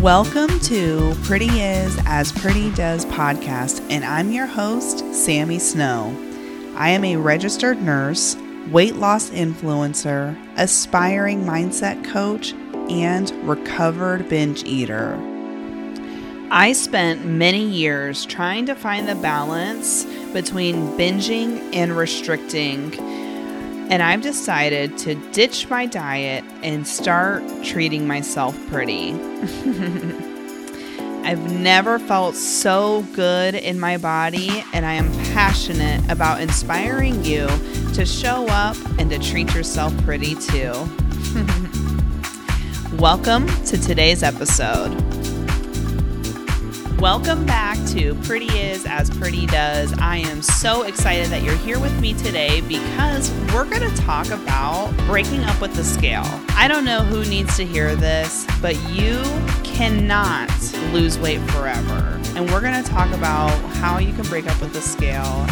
Welcome to Pretty Is as Pretty Does podcast, and I'm your host, Sami Snow. I am a registered nurse, weight loss influencer, aspiring mindset coach, and recovered binge eater. I spent many years trying to find the balance between binging and restricting and I've decided to ditch my diet and start treating myself pretty. I've never felt so good in my body, and I am passionate about inspiring you to show up and to treat yourself pretty too. Welcome to today's episode. Welcome back to Pretty Is as Pretty Does. I am so excited that you're here with me today because we're going to talk about breaking up with the scale. I don't know who needs to hear this, but you cannot lose weight forever. And we're going to talk about how you can break up with the scale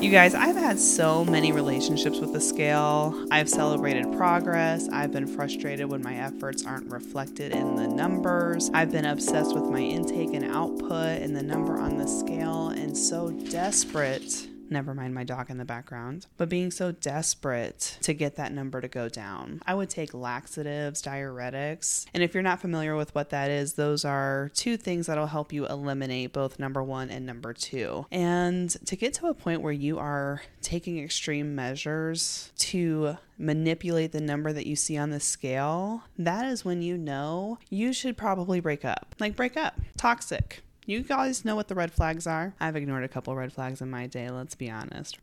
You guys, I've had so many relationships with the scale. I've celebrated progress. I've been frustrated when my efforts aren't reflected in the numbers. I've been obsessed with my intake and output and the number on the scale and so desperate never mind my dog in the background, but being so desperate to get that number to go down. I would take laxatives, diuretics, and if you're not familiar with what that is, those are two things that'll help you eliminate both number one and number two. And to get to a point where you are taking extreme measures to manipulate the number that you see on the scale, that is when you know you should probably break up. Like, break up. Toxic you guys know what the red flags are. I've ignored a couple red flags in my day, let's be honest.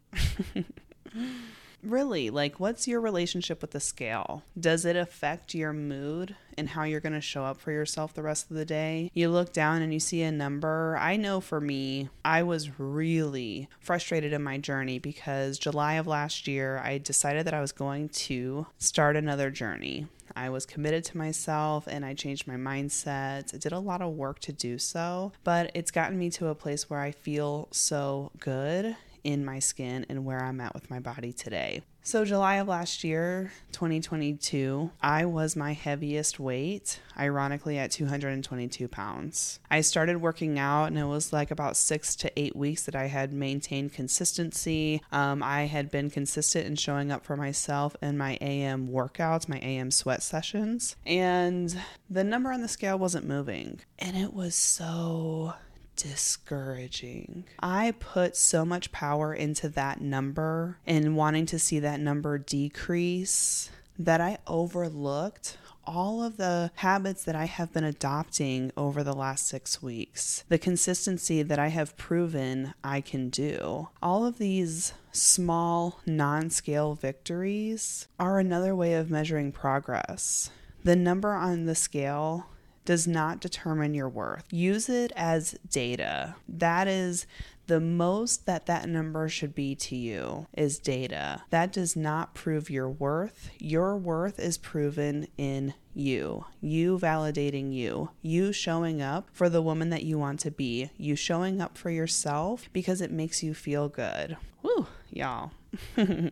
really, like, what's your relationship with the scale? Does it affect your mood and how you're going to show up for yourself the rest of the day? You look down and you see a number. I know for me, I was really frustrated in my journey because July of last year, I decided that I was going to start another journey. I was committed to myself and I changed my mindset. I did a lot of work to do so, but it's gotten me to a place where I feel so good in my skin and where I'm at with my body today. So, July of last year, 2022, I was my heaviest weight, ironically at 222 pounds. I started working out, and it was like about six to eight weeks that I had maintained consistency. Um, I had been consistent in showing up for myself in my AM workouts, my AM sweat sessions, and the number on the scale wasn't moving. And it was so discouraging. I put so much power into that number and wanting to see that number decrease that I overlooked all of the habits that I have been adopting over the last six weeks, the consistency that I have proven I can do. All of these small, non scale victories are another way of measuring progress. The number on the scale does not determine your worth. Use it as data. That is the most that that number should be to you is data. That does not prove your worth. Your worth is proven in you, you validating you, you showing up for the woman that you want to be, you showing up for yourself because it makes you feel good. Woo, y'all.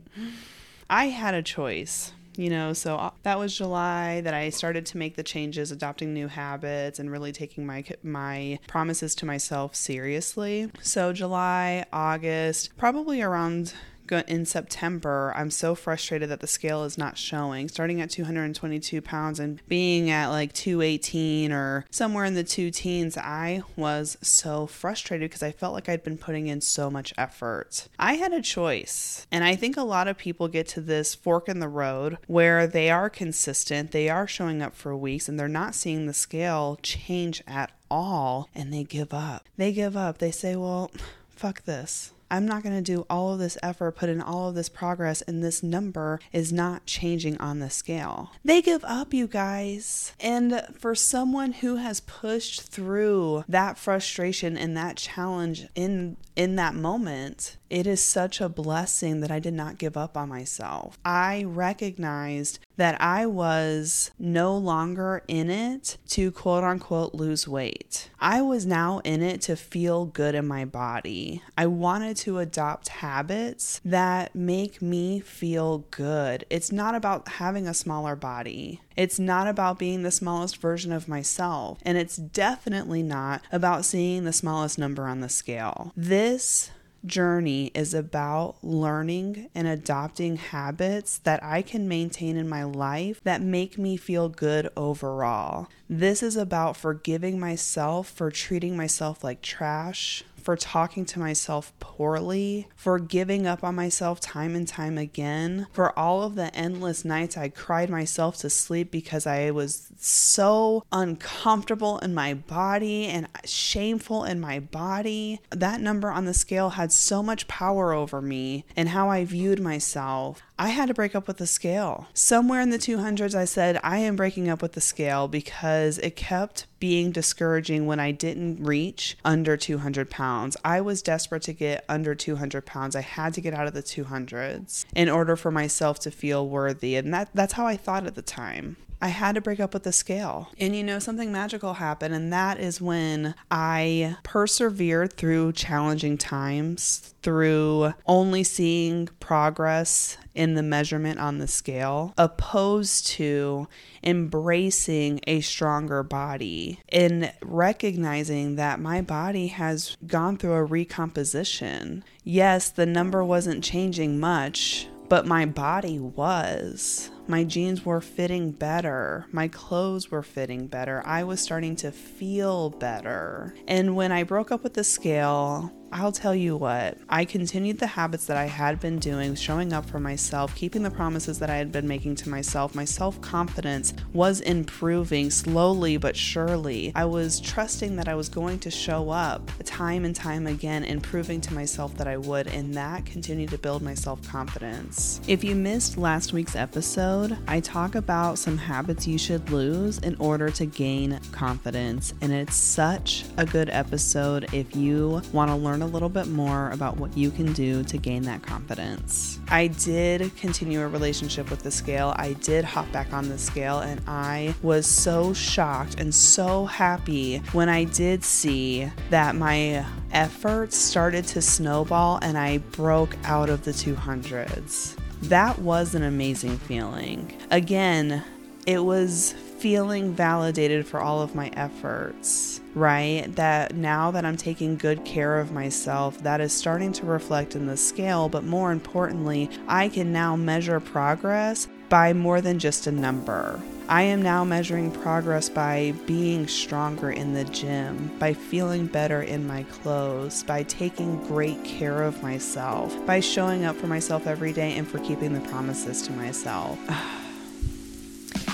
I had a choice you know so uh, that was july that i started to make the changes adopting new habits and really taking my my promises to myself seriously. So july august probably around in September, I'm so frustrated that the scale is not showing. Starting at 222 pounds and being at like 218 or somewhere in the two teens, I was so frustrated because I felt like I'd been putting in so much effort. I had a choice, and I think a lot of people get to this fork in the road where they are consistent, they are showing up for weeks, and they're not seeing the scale change at all, and they give up. They give up. They say, well, fuck this. I'm not going to do all of this effort, put in all of this progress, and this number is not changing on the scale. They give up, you guys. And for someone who has pushed through that frustration and that challenge in in that moment, it is such a blessing that I did not give up on myself. I recognized that I was no longer in it to quote unquote lose weight. I was now in it to feel good in my body. I wanted to adopt habits that make me feel good. It's not about having a smaller body. It's not about being the smallest version of myself. And it's definitely not about seeing the smallest number on the scale. This journey is about learning and adopting habits that I can maintain in my life that make me feel good overall. This is about forgiving myself for treating myself like trash, for talking to myself poorly, for giving up on myself time and time again, for all of the endless nights I cried myself to sleep because I was so uncomfortable in my body and shameful in my body. That number on the scale had so much power over me and how I viewed myself. I had to break up with the scale. Somewhere in the 200s, I said, I am breaking up with the scale because it kept being discouraging when I didn't reach under 200 pounds. I was desperate to get under 200 pounds. I had to get out of the 200s in order for myself to feel worthy. And that, that's how I thought at the time. I had to break up with the scale. And you know, something magical happened, and that is when I persevered through challenging times, through only seeing progress in the measurement on the scale, opposed to embracing a stronger body and recognizing that my body has gone through a recomposition. Yes, the number wasn't changing much, but my body was. My jeans were fitting better. My clothes were fitting better. I was starting to feel better. And when I broke up with the scale, I'll tell you what, I continued the habits that I had been doing, showing up for myself, keeping the promises that I had been making to myself. My self confidence was improving slowly but surely. I was trusting that I was going to show up time and time again and proving to myself that I would, and that continued to build my self confidence. If you missed last week's episode, I talk about some habits you should lose in order to gain confidence, and it's such a good episode if you want to learn a little bit more about what you can do to gain that confidence. I did continue a relationship with the scale. I did hop back on the scale, and I was so shocked and so happy when I did see that my efforts started to snowball and I broke out of the 200s. That was an amazing feeling. Again, it was feeling validated for all of my efforts, right? That now that I'm taking good care of myself, that is starting to reflect in the scale, but more importantly, I can now measure progress by more than just a number. I am now measuring progress by being stronger in the gym, by feeling better in my clothes, by taking great care of myself, by showing up for myself every day, and for keeping the promises to myself.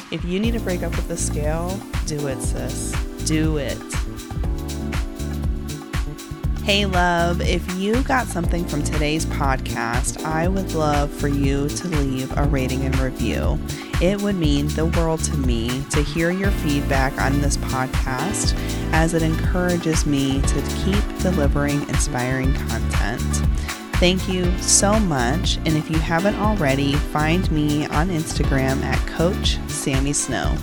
If you need to break up with the scale, do it, sis. Do it. Hey, love, if you got something from today's podcast, I would love for you to leave a rating and review. It would mean the world to me to hear your feedback on this podcast as it encourages me to keep delivering inspiring content. Thank you so much. And if you haven't already, find me on Instagram at Coach Sami Snow.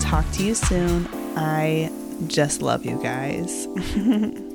Talk to you soon. I just love you guys.